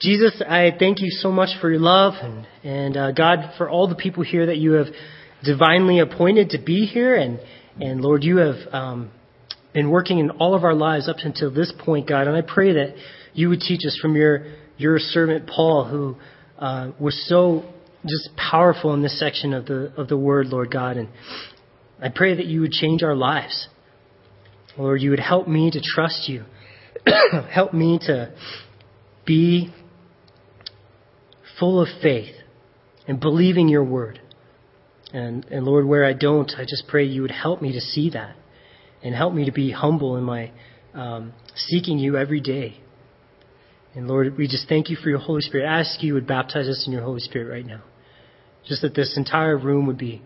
Jesus, I thank you so much for your love and, and uh, God, for all the people here that you have divinely appointed to be here. And, and Lord, you have um, been working in all of our lives up until this point, God. And I pray that you would teach us from your, your servant Paul, who uh, was so just powerful in this section of the, of the word, Lord God. And I pray that you would change our lives. Lord, you would help me to trust you. help me to be full of faith and believing your word. And, and Lord, where I don't, I just pray you would help me to see that and help me to be humble in my um, seeking you every day. And Lord, we just thank you for your Holy Spirit. I ask you would baptize us in your Holy Spirit right now. Just that this entire room would be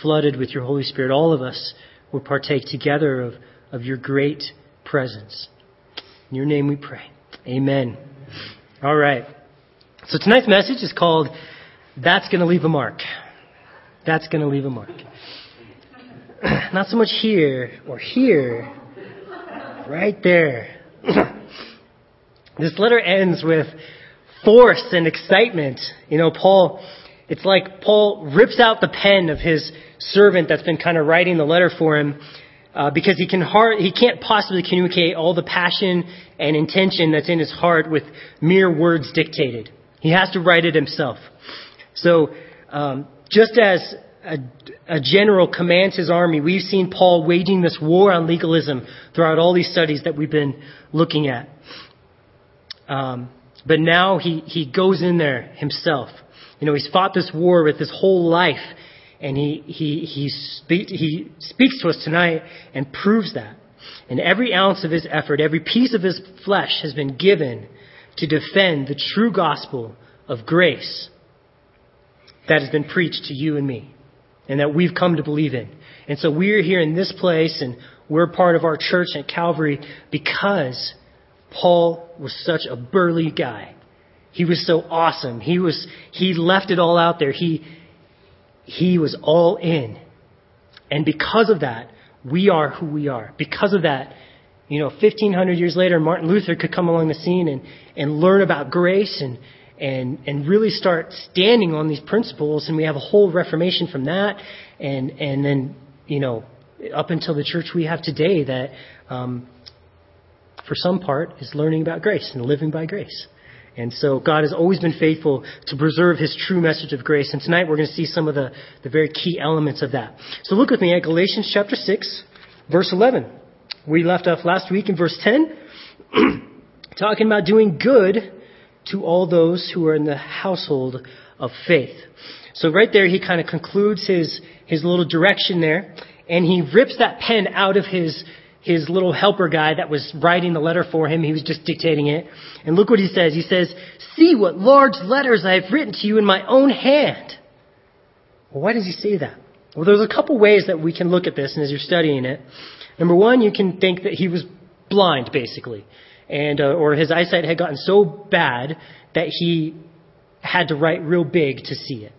flooded with your Holy Spirit. All of us would partake together of, of your great presence. In your name we pray. Amen. All right. So tonight's message is called That's Gonna Leave a Mark. That's gonna leave a mark. Not so much here or here, right there. this letter ends with force and excitement. You know, Paul, it's like Paul rips out the pen of his servant that's been kind of writing the letter for him uh, because he can hard, he can't possibly communicate all the passion and intention that's in his heart with mere words dictated. He has to write it himself. So, um, just as a, a, general commands his army, we've seen Paul waging this war on legalism throughout all these studies that we've been looking at. Um, but now he, he goes in there himself. You know, he's fought this war with his whole life, and he, he, he, he speaks to us tonight and proves that. And every ounce of his effort, every piece of his flesh has been given to defend the true gospel of grace that has been preached to you and me and that we've come to believe in. And so we're here in this place and we're part of our church at Calvary because Paul was such a burly guy. He was so awesome. He was, he left it all out there. He, he was all in. And because of that, we are who we are. Because of that, you know, 1500 years later, Martin Luther could come along the scene and, and learn about grace and, and, and really start standing on these principles. And we have a whole Reformation from that. And, and then, you know, up until the church we have today that, um, for some part, is learning about grace and living by grace. And so God has always been faithful to preserve his true message of grace. And tonight we're going to see some of the, the very key elements of that. So look with me at Galatians chapter 6, verse 11. We left off last week in verse 10, talking about doing good to all those who are in the household of faith. So right there, he kind of concludes his, his little direction there, and he rips that pen out of his, his little helper guy that was writing the letter for him. He was just dictating it. And look what he says. He says, See what large letters I have written to you in my own hand. Well, why does he say that? Well, there's a couple ways that we can look at this, and as you're studying it, number one, you can think that he was blind, basically and uh, or his eyesight had gotten so bad that he had to write real big to see it.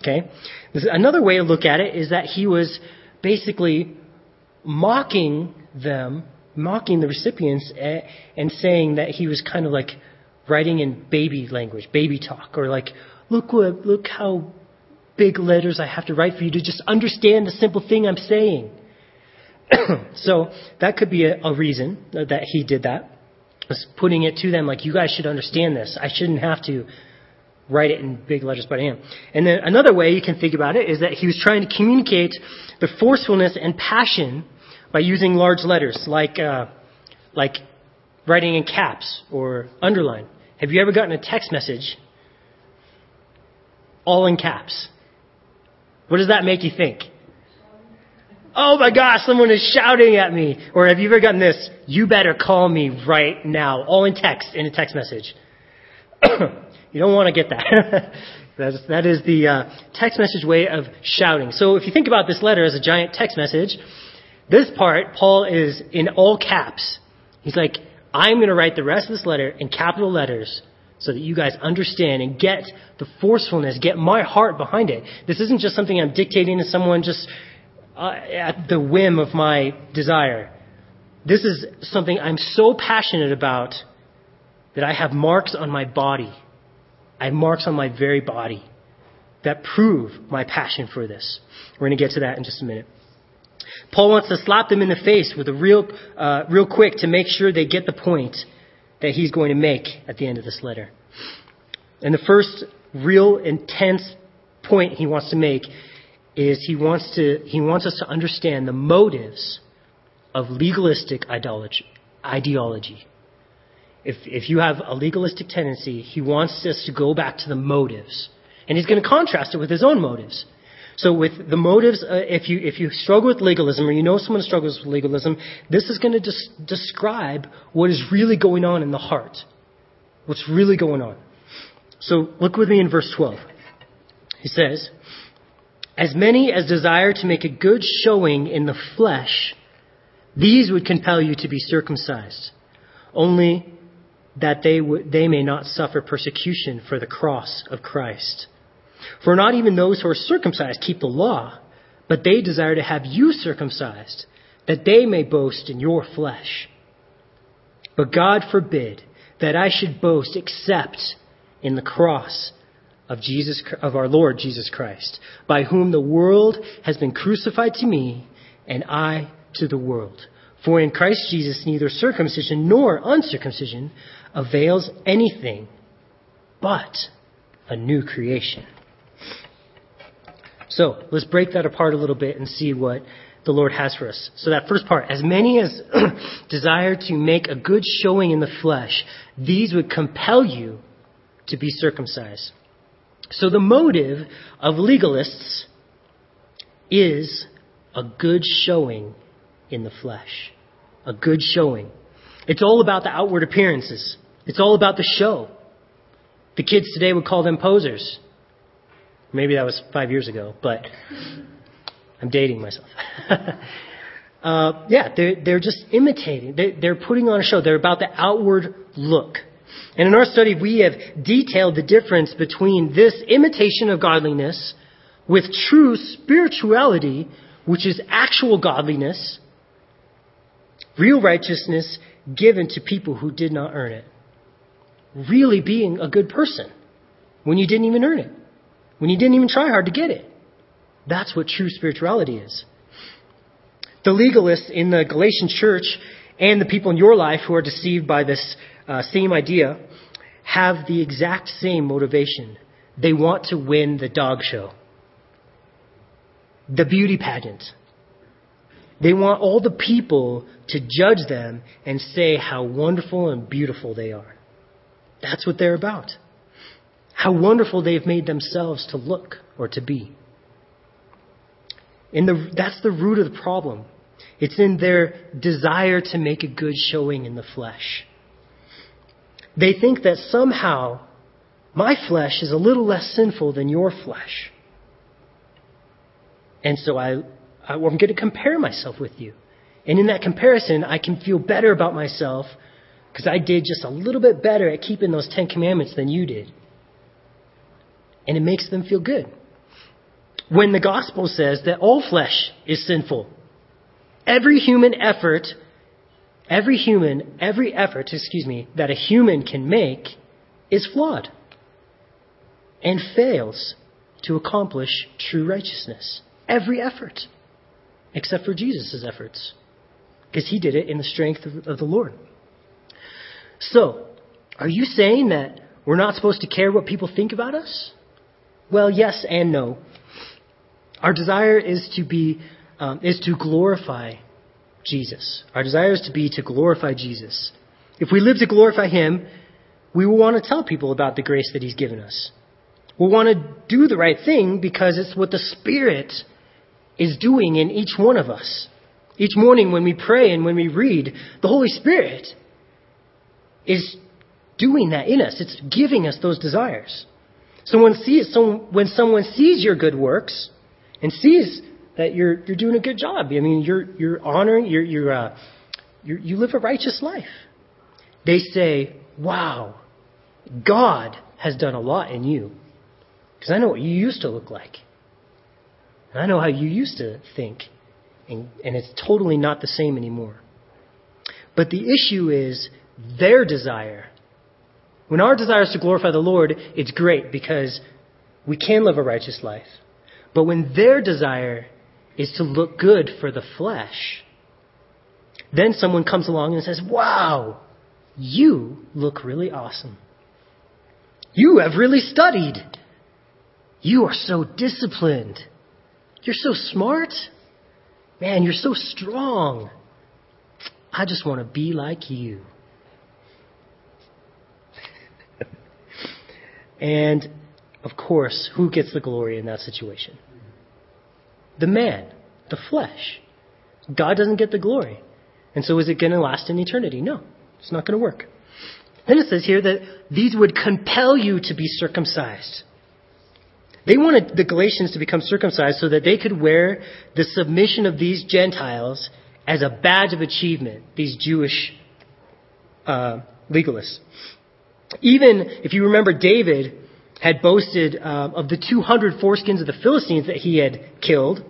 Okay? Another way to look at it is that he was basically mocking them, mocking the recipients, eh, and saying that he was kind of like writing in baby language, baby talk, or like, look what, look how big letters I have to write for you to just understand the simple thing I'm saying. so that could be a, a reason that he did that was putting it to them like, you guys should understand this. I shouldn't have to write it in big letters, I am. And then another way you can think about it is that he was trying to communicate the forcefulness and passion by using large letters, like uh, like writing in caps or underline. Have you ever gotten a text message all in caps? What does that make you think? Oh my gosh, someone is shouting at me. Or have you ever gotten this? You better call me right now. All in text, in a text message. you don't want to get that. That's, that is the uh, text message way of shouting. So if you think about this letter as a giant text message, this part, Paul is in all caps. He's like, I'm going to write the rest of this letter in capital letters so that you guys understand and get the forcefulness, get my heart behind it. This isn't just something I'm dictating to someone just at the whim of my desire. This is something I'm so passionate about that I have marks on my body I have marks on my very body that prove my passion for this. We're going to get to that in just a minute. Paul wants to slap them in the face with a real, uh, real quick to make sure they get the point that he's going to make at the end of this letter. And the first real intense point he wants to make is he wants to he wants us to understand the motives of legalistic ideology. ideology. If if you have a legalistic tendency, he wants us to go back to the motives, and he's going to contrast it with his own motives. So with the motives, uh, if you if you struggle with legalism or you know someone struggles with legalism, this is going to des- describe what is really going on in the heart. What's really going on. So look with me in verse 12. He says, As many as desire to make a good showing in the flesh, these would compel you to be circumcised, only that they, w- they may not suffer persecution for the cross of Christ. For not even those who are circumcised keep the law, but they desire to have you circumcised, that they may boast in your flesh. But God forbid that I should boast except in the cross of Jesus of our Lord Jesus Christ, by whom the world has been crucified to me and I to the world. For in Christ Jesus neither circumcision nor uncircumcision avails anything but a new creation. So let's break that apart a little bit and see what the Lord has for us. So that first part, as many as desire to make a good showing in the flesh, these would compel you to be circumcised. So the motive of legalists is a good showing in the flesh. A good showing. It's all about the outward appearances. It's all about the show. The kids today would call them posers. Maybe that was five years ago, but I'm dating myself. uh, yeah, they're, they're just imitating. They're, they're putting on a show. They're about the outward look. And in our study, we have detailed the difference between this imitation of godliness with true spirituality, which is actual godliness, real righteousness given to people who did not earn it. Really being a good person when you didn't even earn it, when you didn't even try hard to get it. That's what true spirituality is. The legalists in the Galatian church and the people in your life who are deceived by this uh, same idea have the exact same motivation. They want to win the dog show, the beauty pageant. They want all the people to judge them and say how wonderful and beautiful they are. That's what they're about. How wonderful they've made themselves to look or to be. And the, that's the root of the problem. It's in their desire to make a good showing in the flesh. They think that somehow my flesh is a little less sinful than your flesh. And so I, I, am going to compare myself with you. And in that comparison, I can feel better about myself because I did just a little bit better at keeping those Ten Commandments than you did. And it makes them feel good. When the gospel says that all flesh is sinful, every human effort Every human, every effort, excuse me, that a human can make is flawed and fails to accomplish true righteousness. Every effort, except for Jesus' efforts, because he did it in the strength of, of the Lord. So, are you saying that we're not supposed to care what people think about us? Well, yes and no. Our desire is to be, um, is to glorify Jesus. Our desire is to be to glorify Jesus. If we live to glorify Him, we will want to tell people about the grace that He's given us. We'll want to do the right thing because it's what the Spirit is doing in each one of us. Each morning when we pray and when we read, the Holy Spirit is doing that in us. It's giving us those desires. So when, sees, so when someone sees your good works and sees that you're you're doing a good job. I mean, you're you're honoring, you're you're, uh, you're you live a righteous life. They say, "Wow, God has done a lot in you," because I know what you used to look like, and I know how you used to think, and and it's totally not the same anymore. But the issue is their desire When our desire is to glorify the Lord, it's great because we can live a righteous life. But when their desire is to look good for the flesh, then someone comes along and says, Wow, you look really awesome. You have really studied. You are so disciplined. You're so smart. Man, you're so strong. I just want to be like you. and of course, who gets the glory in that situation? The man, the flesh. God doesn't get the glory. And so is it going to last in eternity? No, it's not going to work. Then it says here that these would compel you to be circumcised. They wanted the Galatians to become circumcised so that they could wear the submission of these Gentiles as a badge of achievement, these Jewish uh, legalists. Even if you remember, David had boasted uh, of the 200 foreskins of the Philistines that he had killed.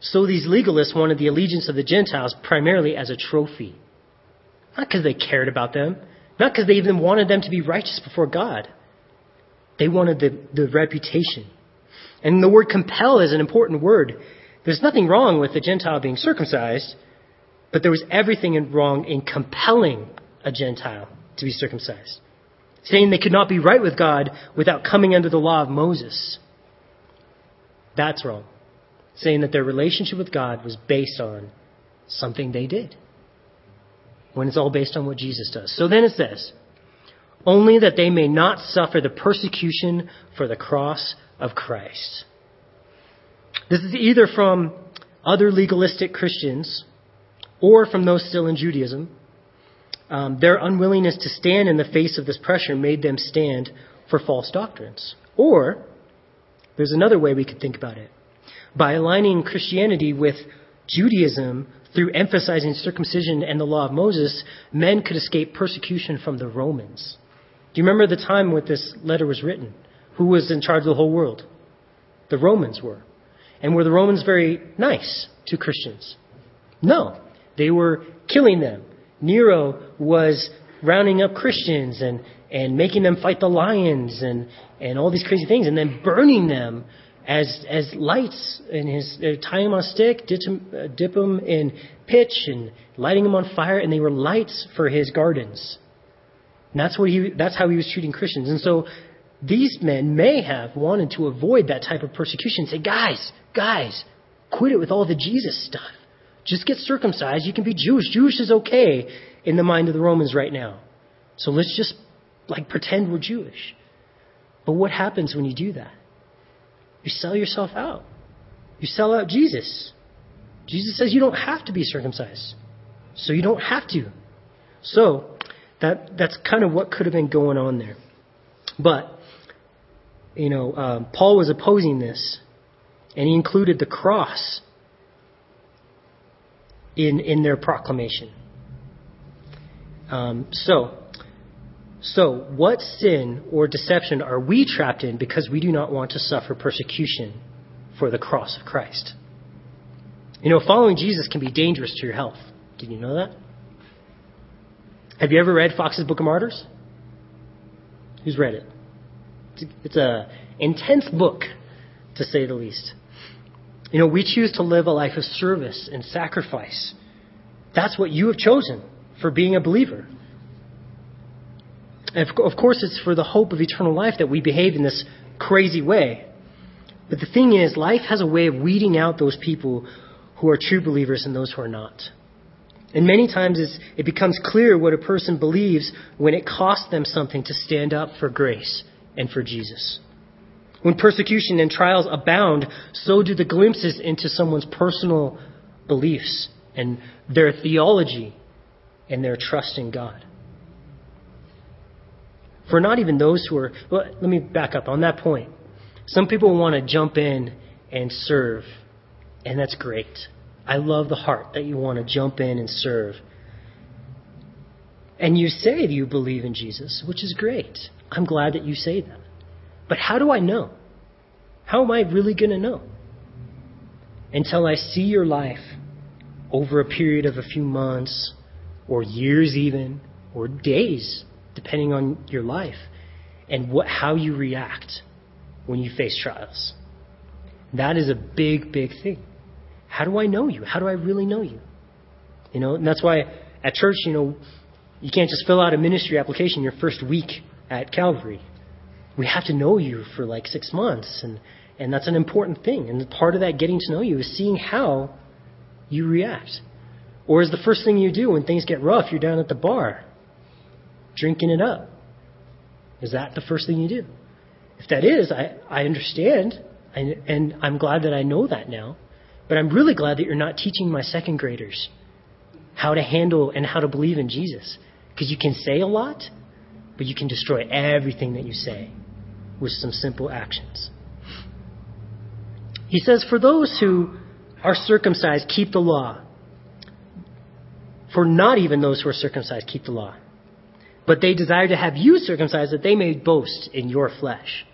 So these legalists wanted the allegiance of the Gentiles primarily as a trophy. Not because they cared about them, not because they even wanted them to be righteous before God. They wanted the, the reputation. And the word compel is an important word. There's nothing wrong with the Gentile being circumcised, but there was everything wrong in compelling a Gentile to be circumcised. Saying they could not be right with God without coming under the law of Moses. That's wrong. Saying that their relationship with God was based on something they did. When it's all based on what Jesus does. So then it says, only that they may not suffer the persecution for the cross of Christ. This is either from other legalistic Christians or from those still in Judaism. Um, their unwillingness to stand in the face of this pressure made them stand for false doctrines. Or, there's another way we could think about it. By aligning Christianity with Judaism through emphasizing circumcision and the law of Moses, men could escape persecution from the Romans. Do you remember the time when this letter was written? Who was in charge of the whole world? The Romans were. And were the Romans very nice to Christians? No. They were killing them. Nero was rounding up Christians and, and making them fight the lions and, and all these crazy things and then burning them as, as lights in his, uh, tying them on a stick, dip them, uh, dip them in pitch and lighting them on fire and they were lights for his gardens. And that's what he, that's how he was treating Christians. And so these men may have wanted to avoid that type of persecution. Say, guys, guys, quit it with all the Jesus stuff. Just get circumcised. You can be Jewish. Jewish is okay in the mind of the Romans right now. So let's just like pretend we're Jewish. But what happens when you do that? You sell yourself out. You sell out Jesus. Jesus says you don't have to be circumcised. So you don't have to. So that that's kind of what could have been going on there. But you know, um, Paul was opposing this, and he included the cross in in their proclamation. Um, so, so what sin or deception are we trapped in because we do not want to suffer persecution for the cross of Christ? You know, following Jesus can be dangerous to your health. Did you know that? Have you ever read Foxe's Book of Martyrs? Who's read it? It's an intense book, to say the least. You know, we choose to live a life of service and sacrifice. That's what you have chosen for being a believer. Of course, it's for the hope of eternal life that we behave in this crazy way. But the thing is, life has a way of weeding out those people who are true believers and those who are not. And many times it becomes clear what a person believes when it costs them something to stand up for grace and for Jesus. When persecution and trials abound, so do the glimpses into someone's personal beliefs and their theology and their trust in God. For not even those who are, well, let me back up on that point. Some people want to jump in and serve, and that's great. I love the heart that you want to jump in and serve. And you say you believe in Jesus, which is great. I'm glad that you say that. But how do I know? How am I really going to know? Until I see your life over a period of a few months, or years even, or days, depending on your life and what, how you react when you face trials. That is a big, big thing. How do I know you? How do I really know you? You know, and that's why at church, you know, you can't just fill out a ministry application your first week at Calvary. We have to know you for like six months, and, and that's an important thing. And part of that getting to know you is seeing how you react. Or is the first thing you do when things get rough, you're down at the bar, drinking it up? Is that the first thing you do? If that is, I, I understand, I, and I'm glad that I know that now. But I'm really glad that you're not teaching my second graders how to handle and how to believe in Jesus. Because you can say a lot, but you can destroy everything that you say with some simple actions. He says, For those who are circumcised keep the law. For not even those who are circumcised keep the law. But they desire to have you circumcised that they may boast in your flesh.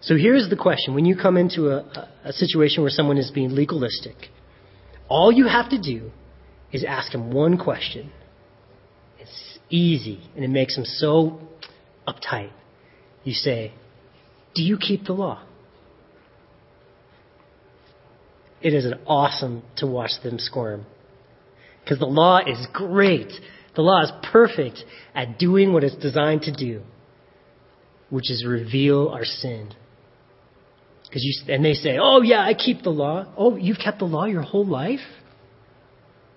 So here's the question. When you come into a, a situation where someone is being legalistic, all you have to do is ask them one question. It's easy and it makes them so uptight. You say, Do you keep the law? It is awesome to watch them squirm. Because the law is great. The law is perfect at doing what it's designed to do, which is reveal our sin. Because you, and they say, "Oh yeah, I keep the law." Oh, you've kept the law your whole life?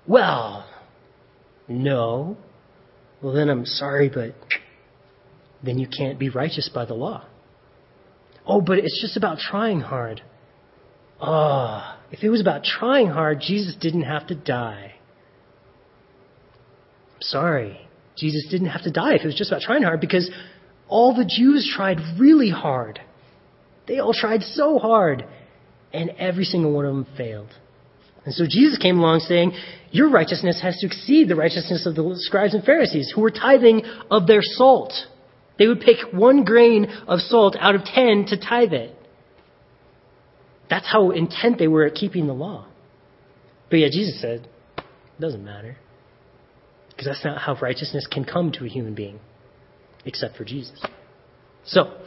Well, no. Well, then I'm sorry, but then you can't be righteous by the law. Oh, but it's just about trying hard. Ah, oh, if it was about trying hard, Jesus didn't have to die. Sorry, Jesus didn't have to die if it was just about trying hard because all the Jews tried really hard. They all tried so hard, and every single one of them failed. And so Jesus came along saying, Your righteousness has to exceed the righteousness of the scribes and Pharisees who were tithing of their salt. They would pick one grain of salt out of ten to tithe it. That's how intent they were at keeping the law. But yet Jesus said, It doesn't matter. Because that's not how righteousness can come to a human being, except for Jesus. So,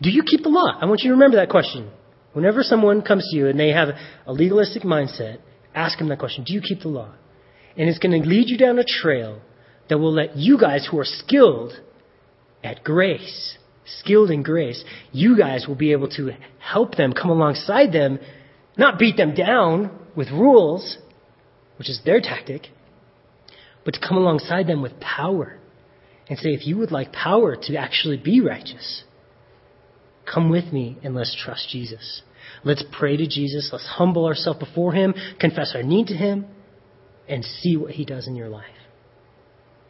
do you keep the law? I want you to remember that question. Whenever someone comes to you and they have a legalistic mindset, ask them that question Do you keep the law? And it's going to lead you down a trail that will let you guys who are skilled at grace, skilled in grace, you guys will be able to help them, come alongside them, not beat them down with rules, which is their tactic, but to come alongside them with power and say, if you would like power to actually be righteous, Come with me and let's trust Jesus. Let's pray to Jesus. Let's humble ourselves before Him, confess our need to Him, and see what He does in your life.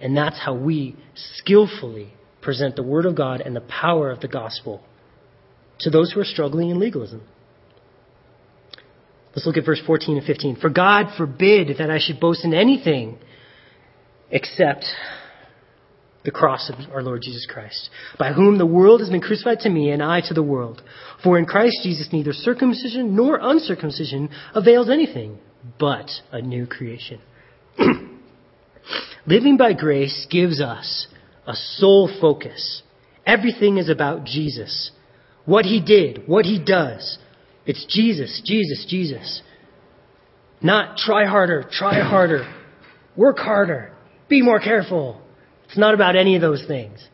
And that's how we skillfully present the Word of God and the power of the gospel to those who are struggling in legalism. Let's look at verse 14 and 15. For God forbid that I should boast in anything except the cross of our Lord Jesus Christ, by whom the world has been crucified to me and I to the world. For in Christ Jesus neither circumcision nor uncircumcision avails anything, but a new creation. Living by grace gives us a sole focus. Everything is about Jesus. What he did, what he does. It's Jesus, Jesus, Jesus. Not try harder, try harder, work harder, be more careful, it's not about any of those things.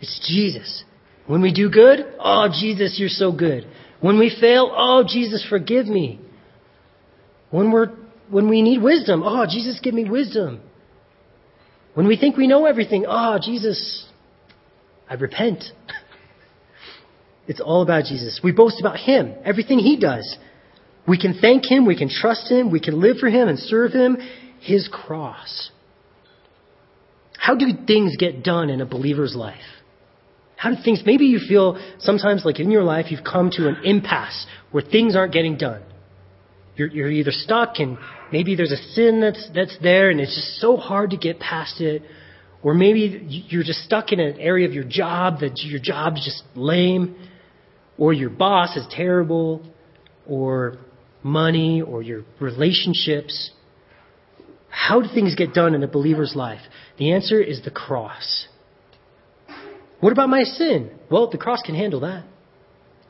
It's Jesus. When we do good, oh, Jesus, you're so good. When we fail, oh, Jesus, forgive me. When we're, when we need wisdom, oh, Jesus, give me wisdom. When we think we know everything, oh, Jesus, I repent. it's all about Jesus. We boast about Him, everything He does. We can thank Him, we can trust Him, we can live for Him and serve Him. His cross. How do things get done in a believer's life? How do things, maybe you feel sometimes like in your life you've come to an impasse where things aren't getting done. You're, you're either stuck and maybe there's a sin that's, that's there and it's just so hard to get past it. Or maybe you're just stuck in an area of your job that your job's just lame. Or your boss is terrible. Or money or your relationships. How do things get done in a believer's life? The answer is the cross. What about my sin? Well, the cross can handle that.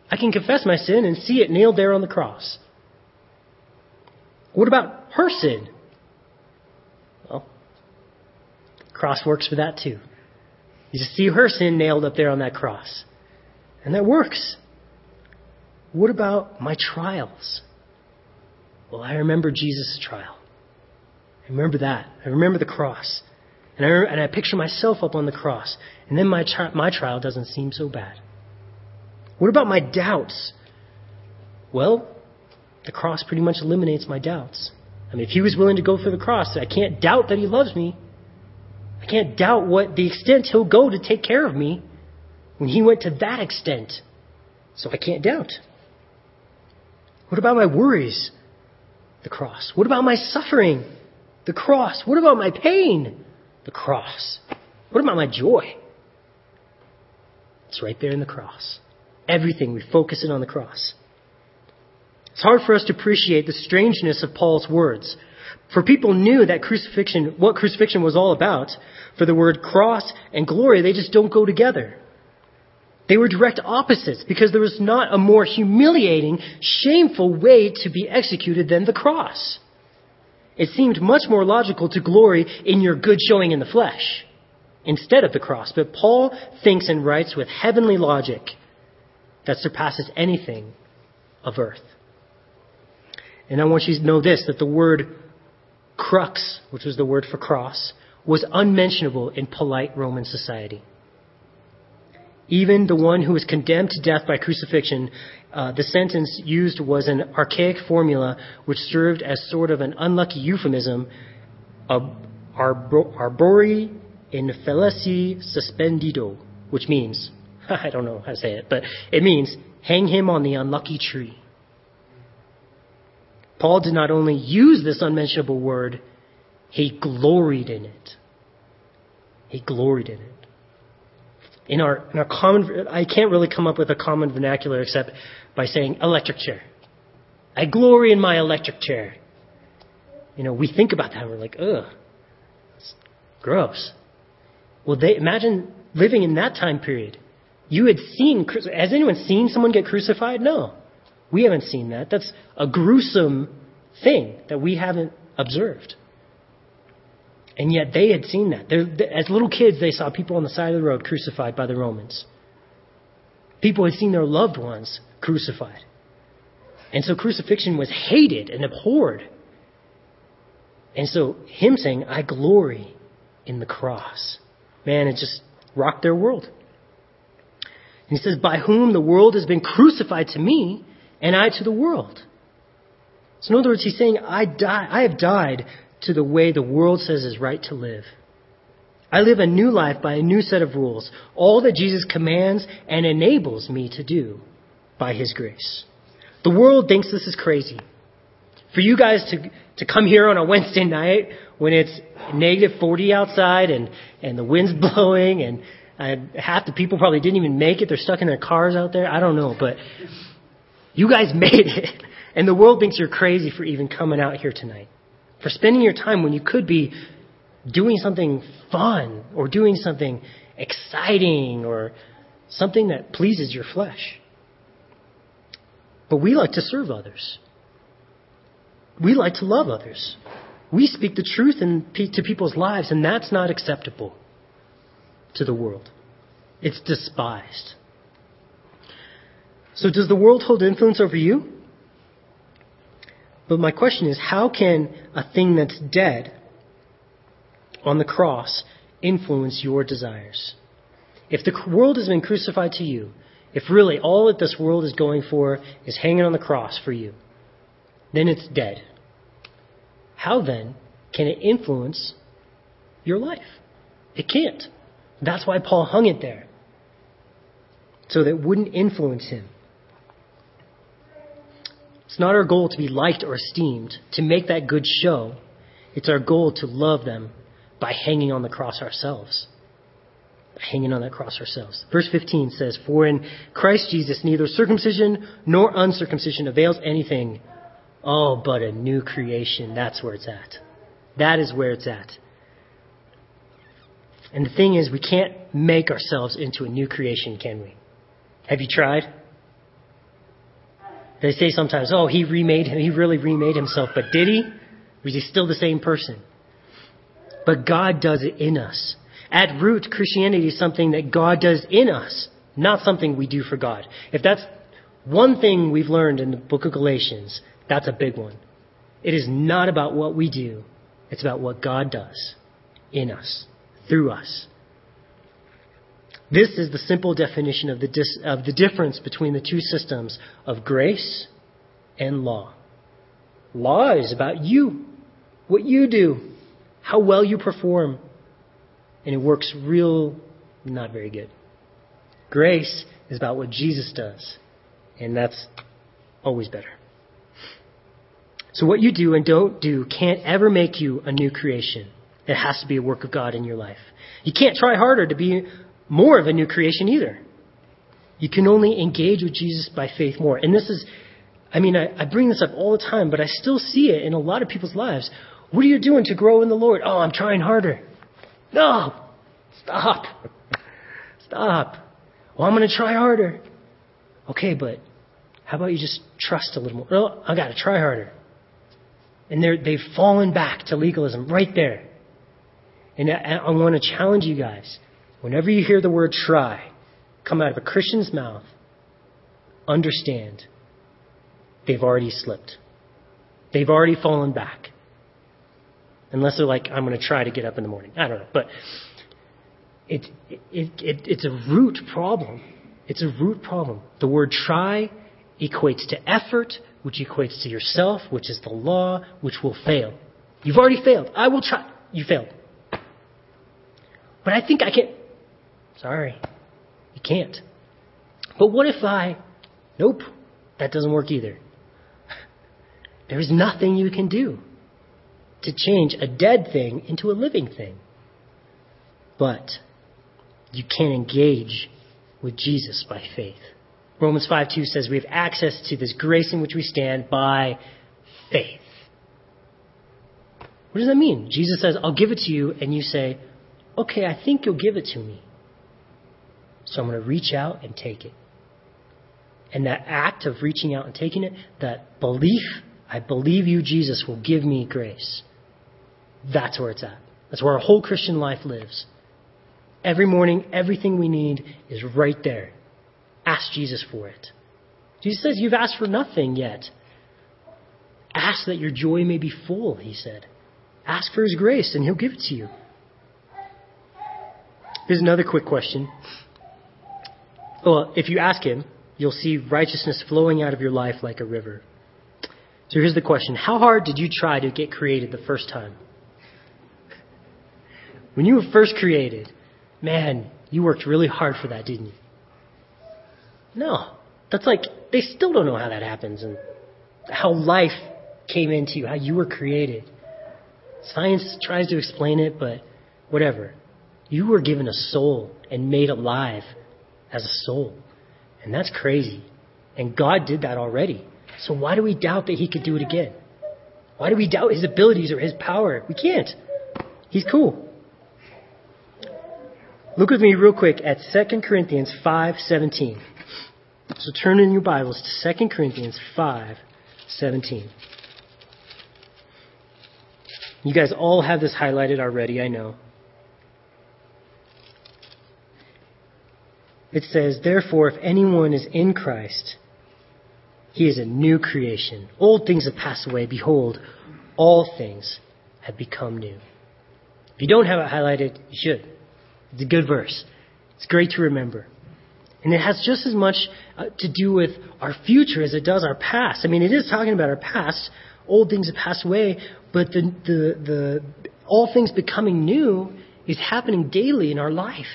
I can confess my sin and see it nailed there on the cross. What about her sin? Well, cross works for that too. You just see her sin nailed up there on that cross. And that works. What about my trials? Well, I remember Jesus' trial. I remember that. I remember the cross. And I, and I picture myself up on the cross. And then my, tri- my trial doesn't seem so bad. What about my doubts? Well, the cross pretty much eliminates my doubts. I mean, if he was willing to go for the cross, I can't doubt that he loves me. I can't doubt what the extent he'll go to take care of me when he went to that extent. So I can't doubt. What about my worries? The cross. What about my suffering? The cross. What about my pain? The cross. What about my joy? It's right there in the cross. Everything, we focus it on the cross. It's hard for us to appreciate the strangeness of Paul's words. For people knew that crucifixion, what crucifixion was all about. For the word cross and glory, they just don't go together. They were direct opposites because there was not a more humiliating, shameful way to be executed than the cross. It seemed much more logical to glory in your good showing in the flesh instead of the cross. But Paul thinks and writes with heavenly logic that surpasses anything of earth. And I want you to know this that the word crux, which was the word for cross, was unmentionable in polite Roman society. Even the one who was condemned to death by crucifixion, uh, the sentence used was an archaic formula which served as sort of an unlucky euphemism of arbori infelici suspendido, which means, I don't know how to say it, but it means hang him on the unlucky tree. Paul did not only use this unmentionable word, he gloried in it. He gloried in it. In our, in our common, I can't really come up with a common vernacular except by saying electric chair. I glory in my electric chair. You know, we think about that and we're like, ugh, it's gross. Well, they, imagine living in that time period. You had seen, has anyone seen someone get crucified? No. We haven't seen that. That's a gruesome thing that we haven't observed. And yet they had seen that. They're, as little kids, they saw people on the side of the road crucified by the Romans. People had seen their loved ones crucified. And so crucifixion was hated and abhorred. And so him saying, I glory in the cross. Man, it just rocked their world. And he says, By whom the world has been crucified to me, and I to the world. So, in other words, he's saying, I, die, I have died to the way the world says is right to live. I live a new life by a new set of rules, all that Jesus commands and enables me to do by his grace. The world thinks this is crazy. For you guys to, to come here on a Wednesday night when it's negative 40 outside and, and the wind's blowing and uh, half the people probably didn't even make it. They're stuck in their cars out there. I don't know, but you guys made it. And the world thinks you're crazy for even coming out here tonight. For spending your time when you could be doing something fun or doing something exciting or something that pleases your flesh. But we like to serve others. We like to love others. We speak the truth in, to people's lives, and that's not acceptable to the world. It's despised. So, does the world hold influence over you? But my question is how can a thing that's dead on the cross influence your desires? If the world has been crucified to you, if really all that this world is going for is hanging on the cross for you, then it's dead. How then can it influence your life? It can't. That's why Paul hung it there. So that it wouldn't influence him. It's not our goal to be liked or esteemed, to make that good show. It's our goal to love them by hanging on the cross ourselves. By hanging on that cross ourselves. Verse 15 says, For in Christ Jesus neither circumcision nor uncircumcision avails anything. Oh, but a new creation. That's where it's at. That is where it's at. And the thing is, we can't make ourselves into a new creation, can we? Have you tried? They say sometimes, oh, he remade him, he really remade himself, but did he? Was he still the same person? But God does it in us. At root, Christianity is something that God does in us, not something we do for God. If that's one thing we've learned in the book of Galatians, that's a big one. It is not about what we do, it's about what God does in us, through us. This is the simple definition of the, dis- of the difference between the two systems of grace and law. Law is about you, what you do, how well you perform, and it works real not very good. Grace is about what Jesus does, and that's always better. So, what you do and don't do can't ever make you a new creation. It has to be a work of God in your life. You can't try harder to be more of a new creation either. You can only engage with Jesus by faith more. And this is, I mean, I, I bring this up all the time, but I still see it in a lot of people's lives. What are you doing to grow in the Lord? Oh, I'm trying harder. No! Stop. Stop. Well, I'm going to try harder. Okay, but how about you just trust a little more? No, I got to try harder. And they've fallen back to legalism right there. And I, I want to challenge you guys. Whenever you hear the word try come out of a Christian's mouth, understand they've already slipped. They've already fallen back. Unless they're like, I'm going to try to get up in the morning. I don't know. But it, it, it, it's a root problem. It's a root problem. The word try equates to effort, which equates to yourself, which is the law, which will fail. You've already failed. I will try. You failed. But I think I can. Sorry. You can't. But what if I. Nope. That doesn't work either. There is nothing you can do to change a dead thing into a living thing. But you can engage with Jesus by faith. Romans 5 2 says we have access to this grace in which we stand by faith. What does that mean? Jesus says, I'll give it to you, and you say, okay, I think you'll give it to me. So I'm going to reach out and take it. And that act of reaching out and taking it, that belief, I believe you, Jesus, will give me grace. That's where it's at. That's where our whole Christian life lives. Every morning, everything we need is right there. Ask Jesus for it. Jesus says, You've asked for nothing yet. Ask that your joy may be full, he said. Ask for his grace, and he'll give it to you. Here's another quick question. Well, if you ask him, you'll see righteousness flowing out of your life like a river. So here's the question How hard did you try to get created the first time? When you were first created, man, you worked really hard for that, didn't you? No. That's like, they still don't know how that happens and how life came into you, how you were created. Science tries to explain it, but whatever. You were given a soul and made alive as a soul. And that's crazy. And God did that already. So why do we doubt that He could do it again? Why do we doubt His abilities or His power? We can't. He's cool. Look with me real quick at 2 Corinthians 5:17. So turn in your Bibles to 2 Corinthians 5:17. You guys all have this highlighted already, I know. It says, Therefore, if anyone is in Christ, he is a new creation. Old things have passed away. Behold, all things have become new. If you don't have it highlighted, you should. It's a good verse. It's great to remember. And it has just as much uh, to do with our future as it does our past. I mean, it is talking about our past. Old things have passed away, but the, the, the, all things becoming new is happening daily in our life.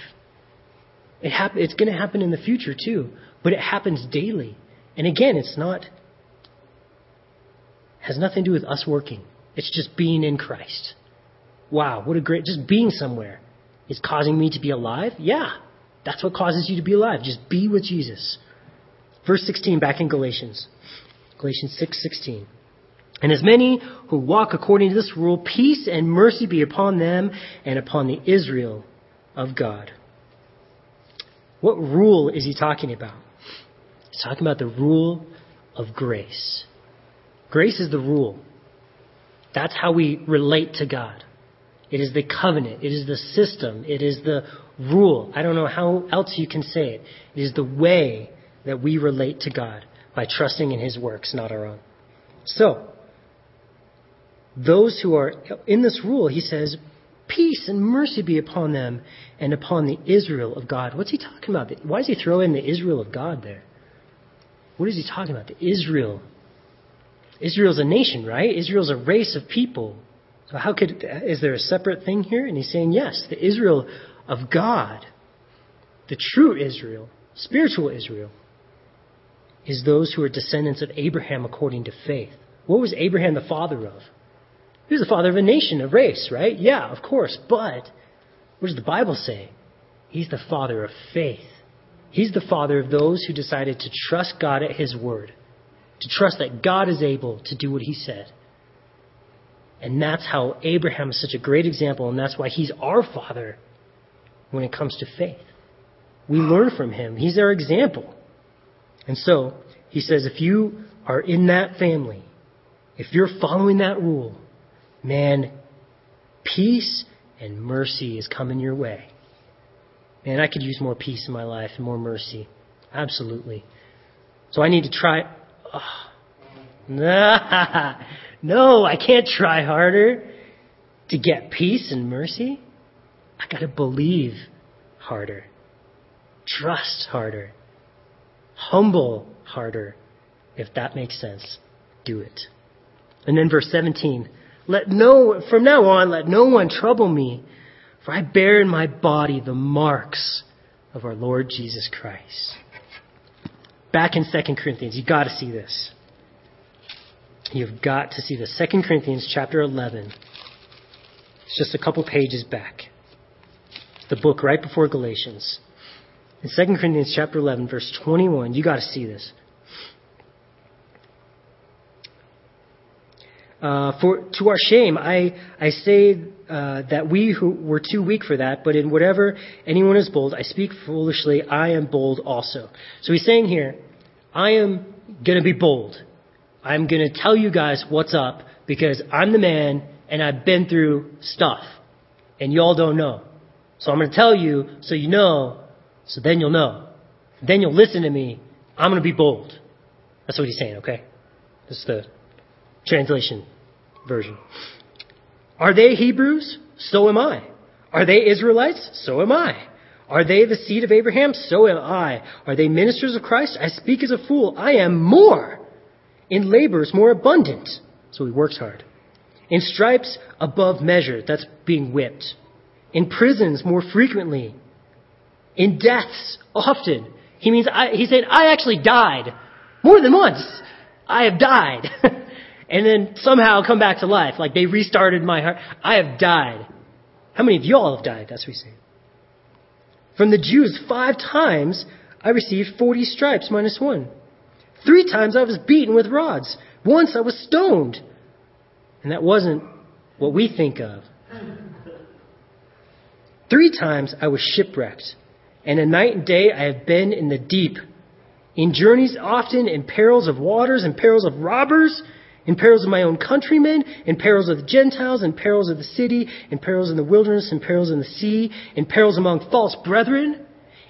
It hap- it's going to happen in the future too, but it happens daily. And again, it's not, has nothing to do with us working. It's just being in Christ. Wow, what a great, just being somewhere is causing me to be alive? Yeah, that's what causes you to be alive. Just be with Jesus. Verse 16 back in Galatians. Galatians 6:16. and as many who walk according to this rule, peace and mercy be upon them and upon the Israel of God. What rule is he talking about? He's talking about the rule of grace. Grace is the rule. That's how we relate to God. It is the covenant. It is the system. It is the rule. I don't know how else you can say it. It is the way that we relate to God by trusting in His works, not our own. So, those who are in this rule, he says, peace and mercy be upon them and upon the Israel of God. What's he talking about? Why does he throw in the Israel of God there? What is he talking about? The Israel. Israel's a nation, right? Israel's a race of people. So how could is there a separate thing here? And he's saying yes, the Israel of God, the true Israel, spiritual Israel, is those who are descendants of Abraham according to faith. What was Abraham the father of? He was the father of a nation, a race, right? Yeah, of course. But what does the Bible say? He's the father of faith. He's the father of those who decided to trust God at His word, to trust that God is able to do what He said. And that's how Abraham is such a great example, and that's why he's our father when it comes to faith. We learn from him. He's our example. And so, he says, if you are in that family, if you're following that rule, man, peace and mercy is coming your way. Man, I could use more peace in my life and more mercy. Absolutely. So I need to try. Oh. Nah, no, I can't try harder to get peace and mercy. I got to believe harder, trust harder, humble harder. If that makes sense, do it. And then verse 17. Let no, from now on, let no one trouble me, for I bear in my body the marks of our Lord Jesus Christ. Back in 2 Corinthians, you've gotta see this. You've got to see this. 2 Corinthians chapter 11. It's just a couple pages back. It's The book right before Galatians. In 2 Corinthians chapter 11, verse 21, you gotta see this. Uh, for to our shame, I I say uh, that we who were too weak for that, but in whatever anyone is bold, I speak foolishly. I am bold also. So he's saying here, I am to be bold. I'm to tell you guys what's up because I'm the man and I've been through stuff, and y'all don't know. So I'm to tell you so you know, so then you'll know. Then you'll listen to me. I'm to be bold. That's what he's saying. Okay, this is the translation version. Are they Hebrews? So am I. Are they Israelites? So am I. Are they the seed of Abraham? So am I. Are they ministers of Christ? I speak as a fool. I am more. In labors more abundant. So he works hard. In stripes above measure. That's being whipped. In prisons more frequently. In deaths often. He means, I, he said, I actually died. More than once. I have died. and then somehow come back to life. Like they restarted my heart. I have died. How many of y'all have died? That's what he's saying. From the Jews, five times I received 40 stripes minus one. Three times I was beaten with rods. Once I was stoned. And that wasn't what we think of. Three times I was shipwrecked. And a night and day I have been in the deep. In journeys often, in perils of waters, in perils of robbers, in perils of my own countrymen, in perils of the Gentiles, in perils of the city, in perils in the wilderness, in perils in the sea, in perils among false brethren,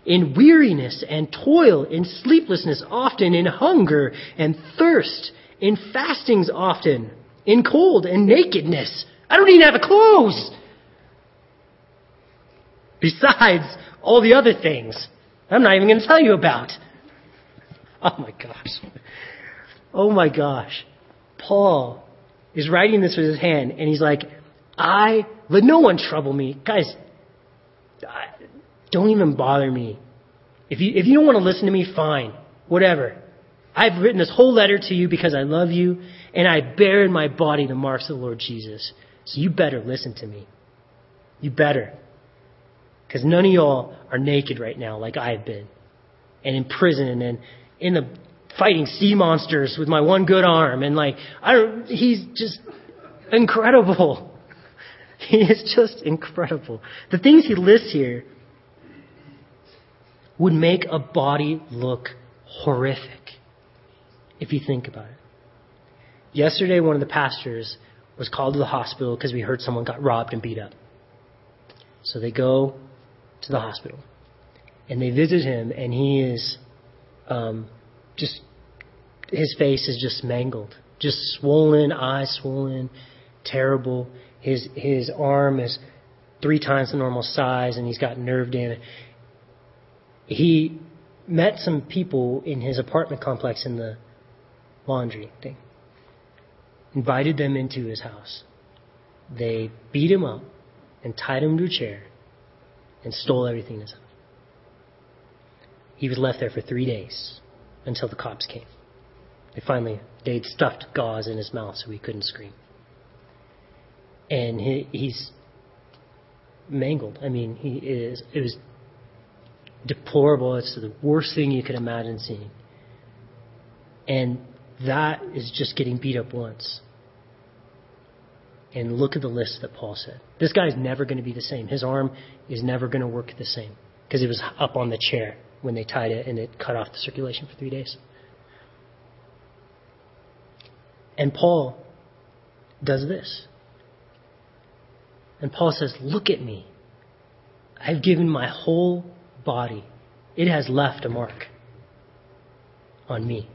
in weariness and toil, in sleeplessness often, in hunger and thirst, in fastings often, in cold and nakedness. I don't even have a clothes. Besides all the other things I'm not even going to tell you about. Oh my gosh. Oh my gosh. Paul is writing this with his hand, and he's like, I, let no one trouble me. Guys, don't even bother me. If you, if you don't want to listen to me, fine. Whatever. I've written this whole letter to you because I love you, and I bear in my body the marks of the Lord Jesus. So you better listen to me. You better. Because none of y'all are naked right now like I've been. And in prison and in the fighting sea monsters with my one good arm and like I don't he's just incredible. He is just incredible. The things he lists here would make a body look horrific if you think about it. Yesterday, one of the pastors was called to the hospital because we heard someone got robbed and beat up. So they go to the hospital and they visit him, and he is um, just his face is just mangled, just swollen, eyes swollen, terrible. His his arm is three times the normal size, and he's got nerve damage. He met some people in his apartment complex in the laundry thing. Invited them into his house. They beat him up and tied him to a chair and stole everything in his house. He was left there for three days until the cops came. They finally, they'd stuffed gauze in his mouth so he couldn't scream. And he, he's mangled. I mean, he is, it was deplorable. It's the worst thing you could imagine seeing. And that is just getting beat up once. And look at the list that Paul said. This guy's never going to be the same. His arm is never going to work the same because it was up on the chair when they tied it and it cut off the circulation for three days. And Paul does this. And Paul says, Look at me. I've given my whole body, it has left a mark on me.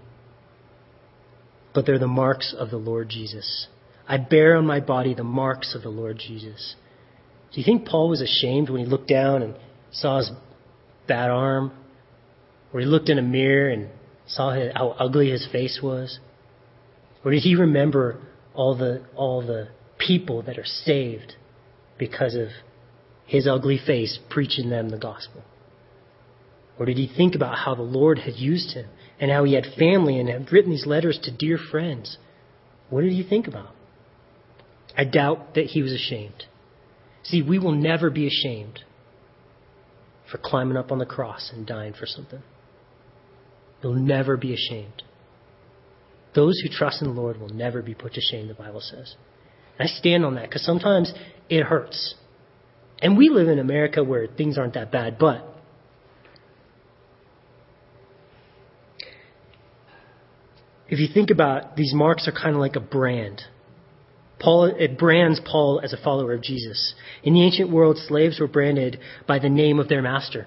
But they're the marks of the Lord Jesus. I bear on my body the marks of the Lord Jesus. Do you think Paul was ashamed when he looked down and saw his bad arm? Or he looked in a mirror and saw how ugly his face was? Or did he remember all the, all the people that are saved because of his ugly face preaching them the gospel? Or did he think about how the Lord had used him and how he had family and had written these letters to dear friends? What did he think about? I doubt that he was ashamed. See, we will never be ashamed for climbing up on the cross and dying for something. You'll never be ashamed. Those who trust in the Lord will never be put to shame, the Bible says. And I stand on that because sometimes it hurts. And we live in America where things aren't that bad, but if you think about these marks are kind of like a brand. Paul, it brands Paul as a follower of Jesus. In the ancient world, slaves were branded by the name of their master.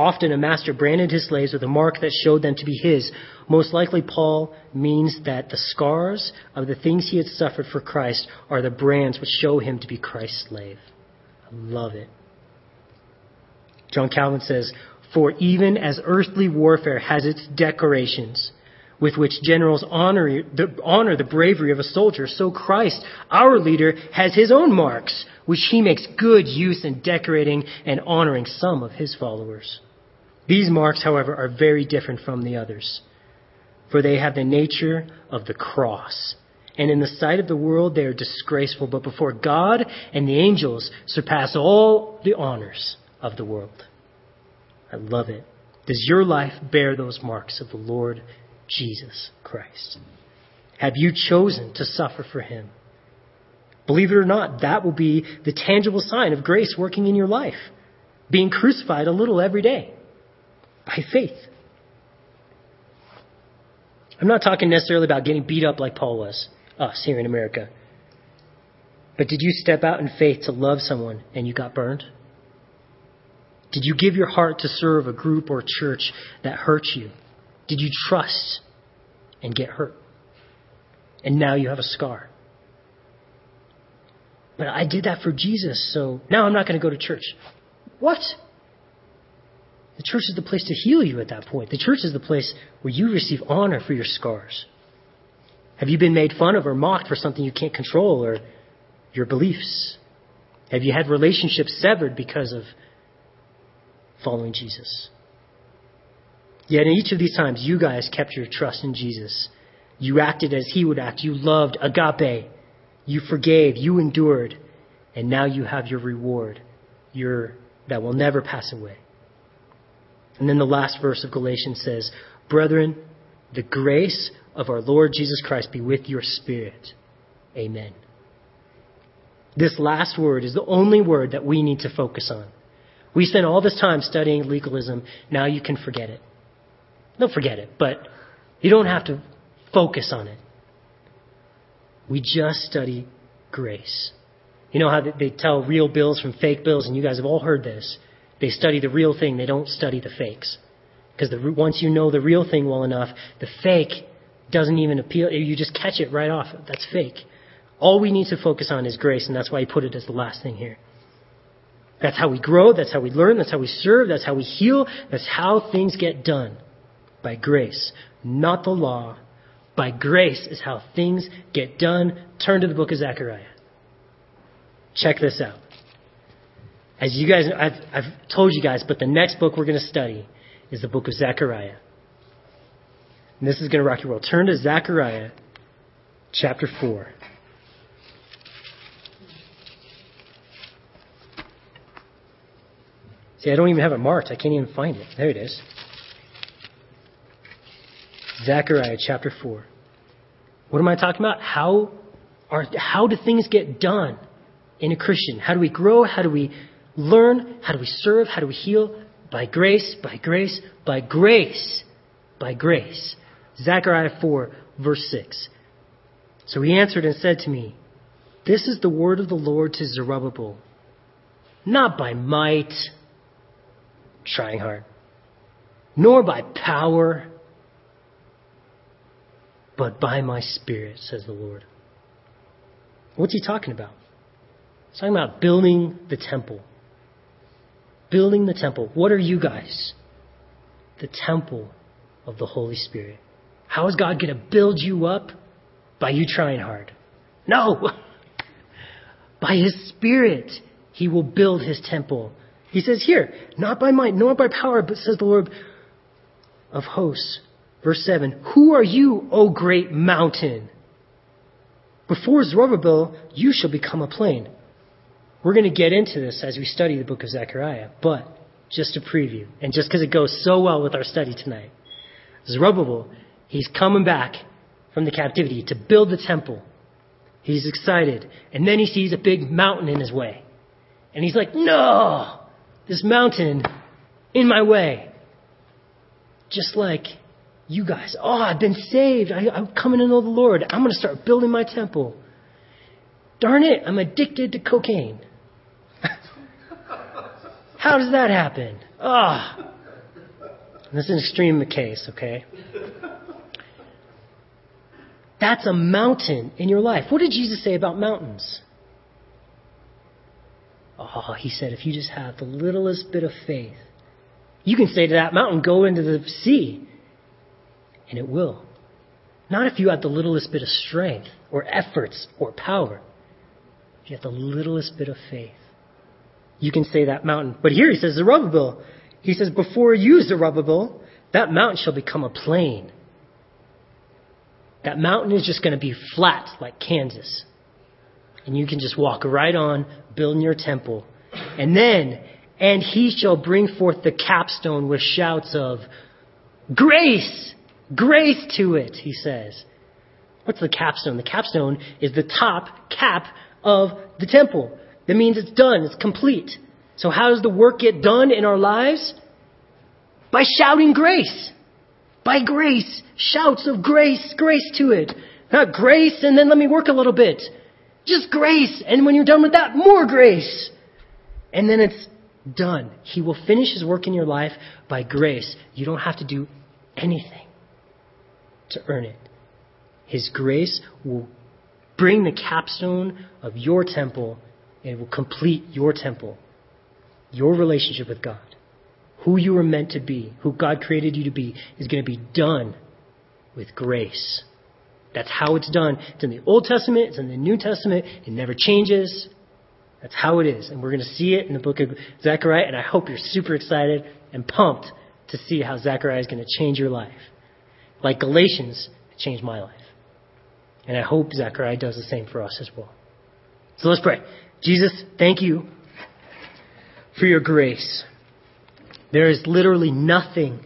Often a master branded his slaves with a mark that showed them to be his. Most likely, Paul means that the scars of the things he had suffered for Christ are the brands which show him to be Christ's slave. I love it. John Calvin says, For even as earthly warfare has its decorations, with which generals honor the, honor the bravery of a soldier, so Christ, our leader, has his own marks, which he makes good use in decorating and honoring some of his followers. These marks, however, are very different from the others, for they have the nature of the cross. And in the sight of the world, they are disgraceful, but before God and the angels surpass all the honors of the world. I love it. Does your life bear those marks of the Lord Jesus Christ? Have you chosen to suffer for him? Believe it or not, that will be the tangible sign of grace working in your life. Being crucified a little every day by faith. I'm not talking necessarily about getting beat up like Paul was, us here in America. But did you step out in faith to love someone and you got burned? Did you give your heart to serve a group or church that hurt you? Did you trust and get hurt? And now you have a scar. But I did that for Jesus, so now I'm not going to go to church. What? The church is the place to heal you at that point. The church is the place where you receive honor for your scars. Have you been made fun of or mocked for something you can't control or your beliefs? Have you had relationships severed because of following Jesus? Yet in each of these times, you guys kept your trust in Jesus. You acted as he would act. You loved agape. You forgave. You endured. And now you have your reward your, that will never pass away. And then the last verse of Galatians says, Brethren, the grace of our Lord Jesus Christ be with your spirit. Amen. This last word is the only word that we need to focus on. We spend all this time studying legalism. Now you can forget it. Don't forget it, but you don't have to focus on it. We just study grace. You know how they tell real bills from fake bills, and you guys have all heard this. They study the real thing, they don't study the fakes. Because once you know the real thing well enough, the fake doesn't even appeal. You just catch it right off. That's fake. All we need to focus on is grace, and that's why he put it as the last thing here. That's how we grow, that's how we learn, that's how we serve, that's how we heal, that's how things get done. By grace, not the law. By grace is how things get done. Turn to the book of Zechariah. Check this out. As you guys, I've, I've told you guys, but the next book we're going to study is the book of Zechariah. And this is going to rock your world. Turn to Zechariah chapter 4. See, I don't even have it marked. I can't even find it. There it is. Zechariah chapter 4. What am I talking about? How are, how do things get done in a Christian? How do we grow? How do we learn? How do we serve? How do we heal? By grace, by grace, by grace, by grace. Zechariah 4, verse 6. So he answered and said to me, This is the word of the Lord to Zerubbabel, not by might, trying hard, nor by power, but by my spirit, says the Lord. What's he talking about? He's talking about building the temple. Building the temple. What are you guys? The temple of the Holy Spirit. How is God going to build you up? By you trying hard. No! By His Spirit, He will build His temple. He says here, not by might, nor by power, but says the Lord of hosts. Verse 7 Who are you, O great mountain? Before Zerubbabel, you shall become a plain. We're going to get into this as we study the book of Zechariah, but just a preview, and just because it goes so well with our study tonight. Zerubbabel, he's coming back from the captivity to build the temple. He's excited, and then he sees a big mountain in his way. And he's like, No! This mountain in my way. Just like you guys. Oh, I've been saved. I, I'm coming to know the Lord. I'm going to start building my temple. Darn it, I'm addicted to cocaine. How does that happen? Ah. This is an extreme case, okay? That's a mountain in your life. What did Jesus say about mountains? Oh, he said, if you just have the littlest bit of faith, you can say to that mountain, go into the sea, and it will. Not if you have the littlest bit of strength or efforts or power. If you have the littlest bit of faith you can say that mountain. But here he says Zerubbabel. He says, before you, Zerubbabel, that mountain shall become a plain. That mountain is just going to be flat like Kansas. And you can just walk right on, building your temple. And then, and he shall bring forth the capstone with shouts of grace, grace to it, he says. What's the capstone? The capstone is the top cap of the temple. That means it's done, it's complete. So, how does the work get done in our lives? By shouting grace. By grace. Shouts of grace, grace to it. Not grace and then let me work a little bit. Just grace. And when you're done with that, more grace. And then it's done. He will finish his work in your life by grace. You don't have to do anything to earn it. His grace will bring the capstone of your temple and it will complete your temple, your relationship with God. Who you were meant to be, who God created you to be, is going to be done with grace. That's how it's done. It's in the Old Testament, it's in the New Testament, it never changes. That's how it is. And we're going to see it in the book of Zechariah, and I hope you're super excited and pumped to see how Zechariah is going to change your life. Like Galatians, changed my life. And I hope Zechariah does the same for us as well. So let's pray. Jesus, thank you for your grace. There is literally nothing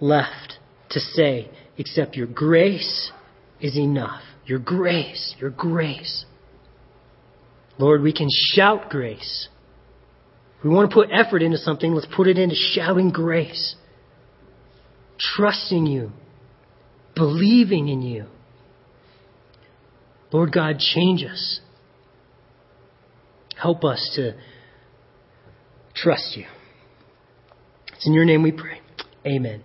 left to say except your grace is enough. Your grace, your grace. Lord, we can shout grace. we want to put effort into something, let's put it into shouting grace, trusting you, believing in you. Lord God, change us. Help us to trust you. It's in your name we pray. Amen.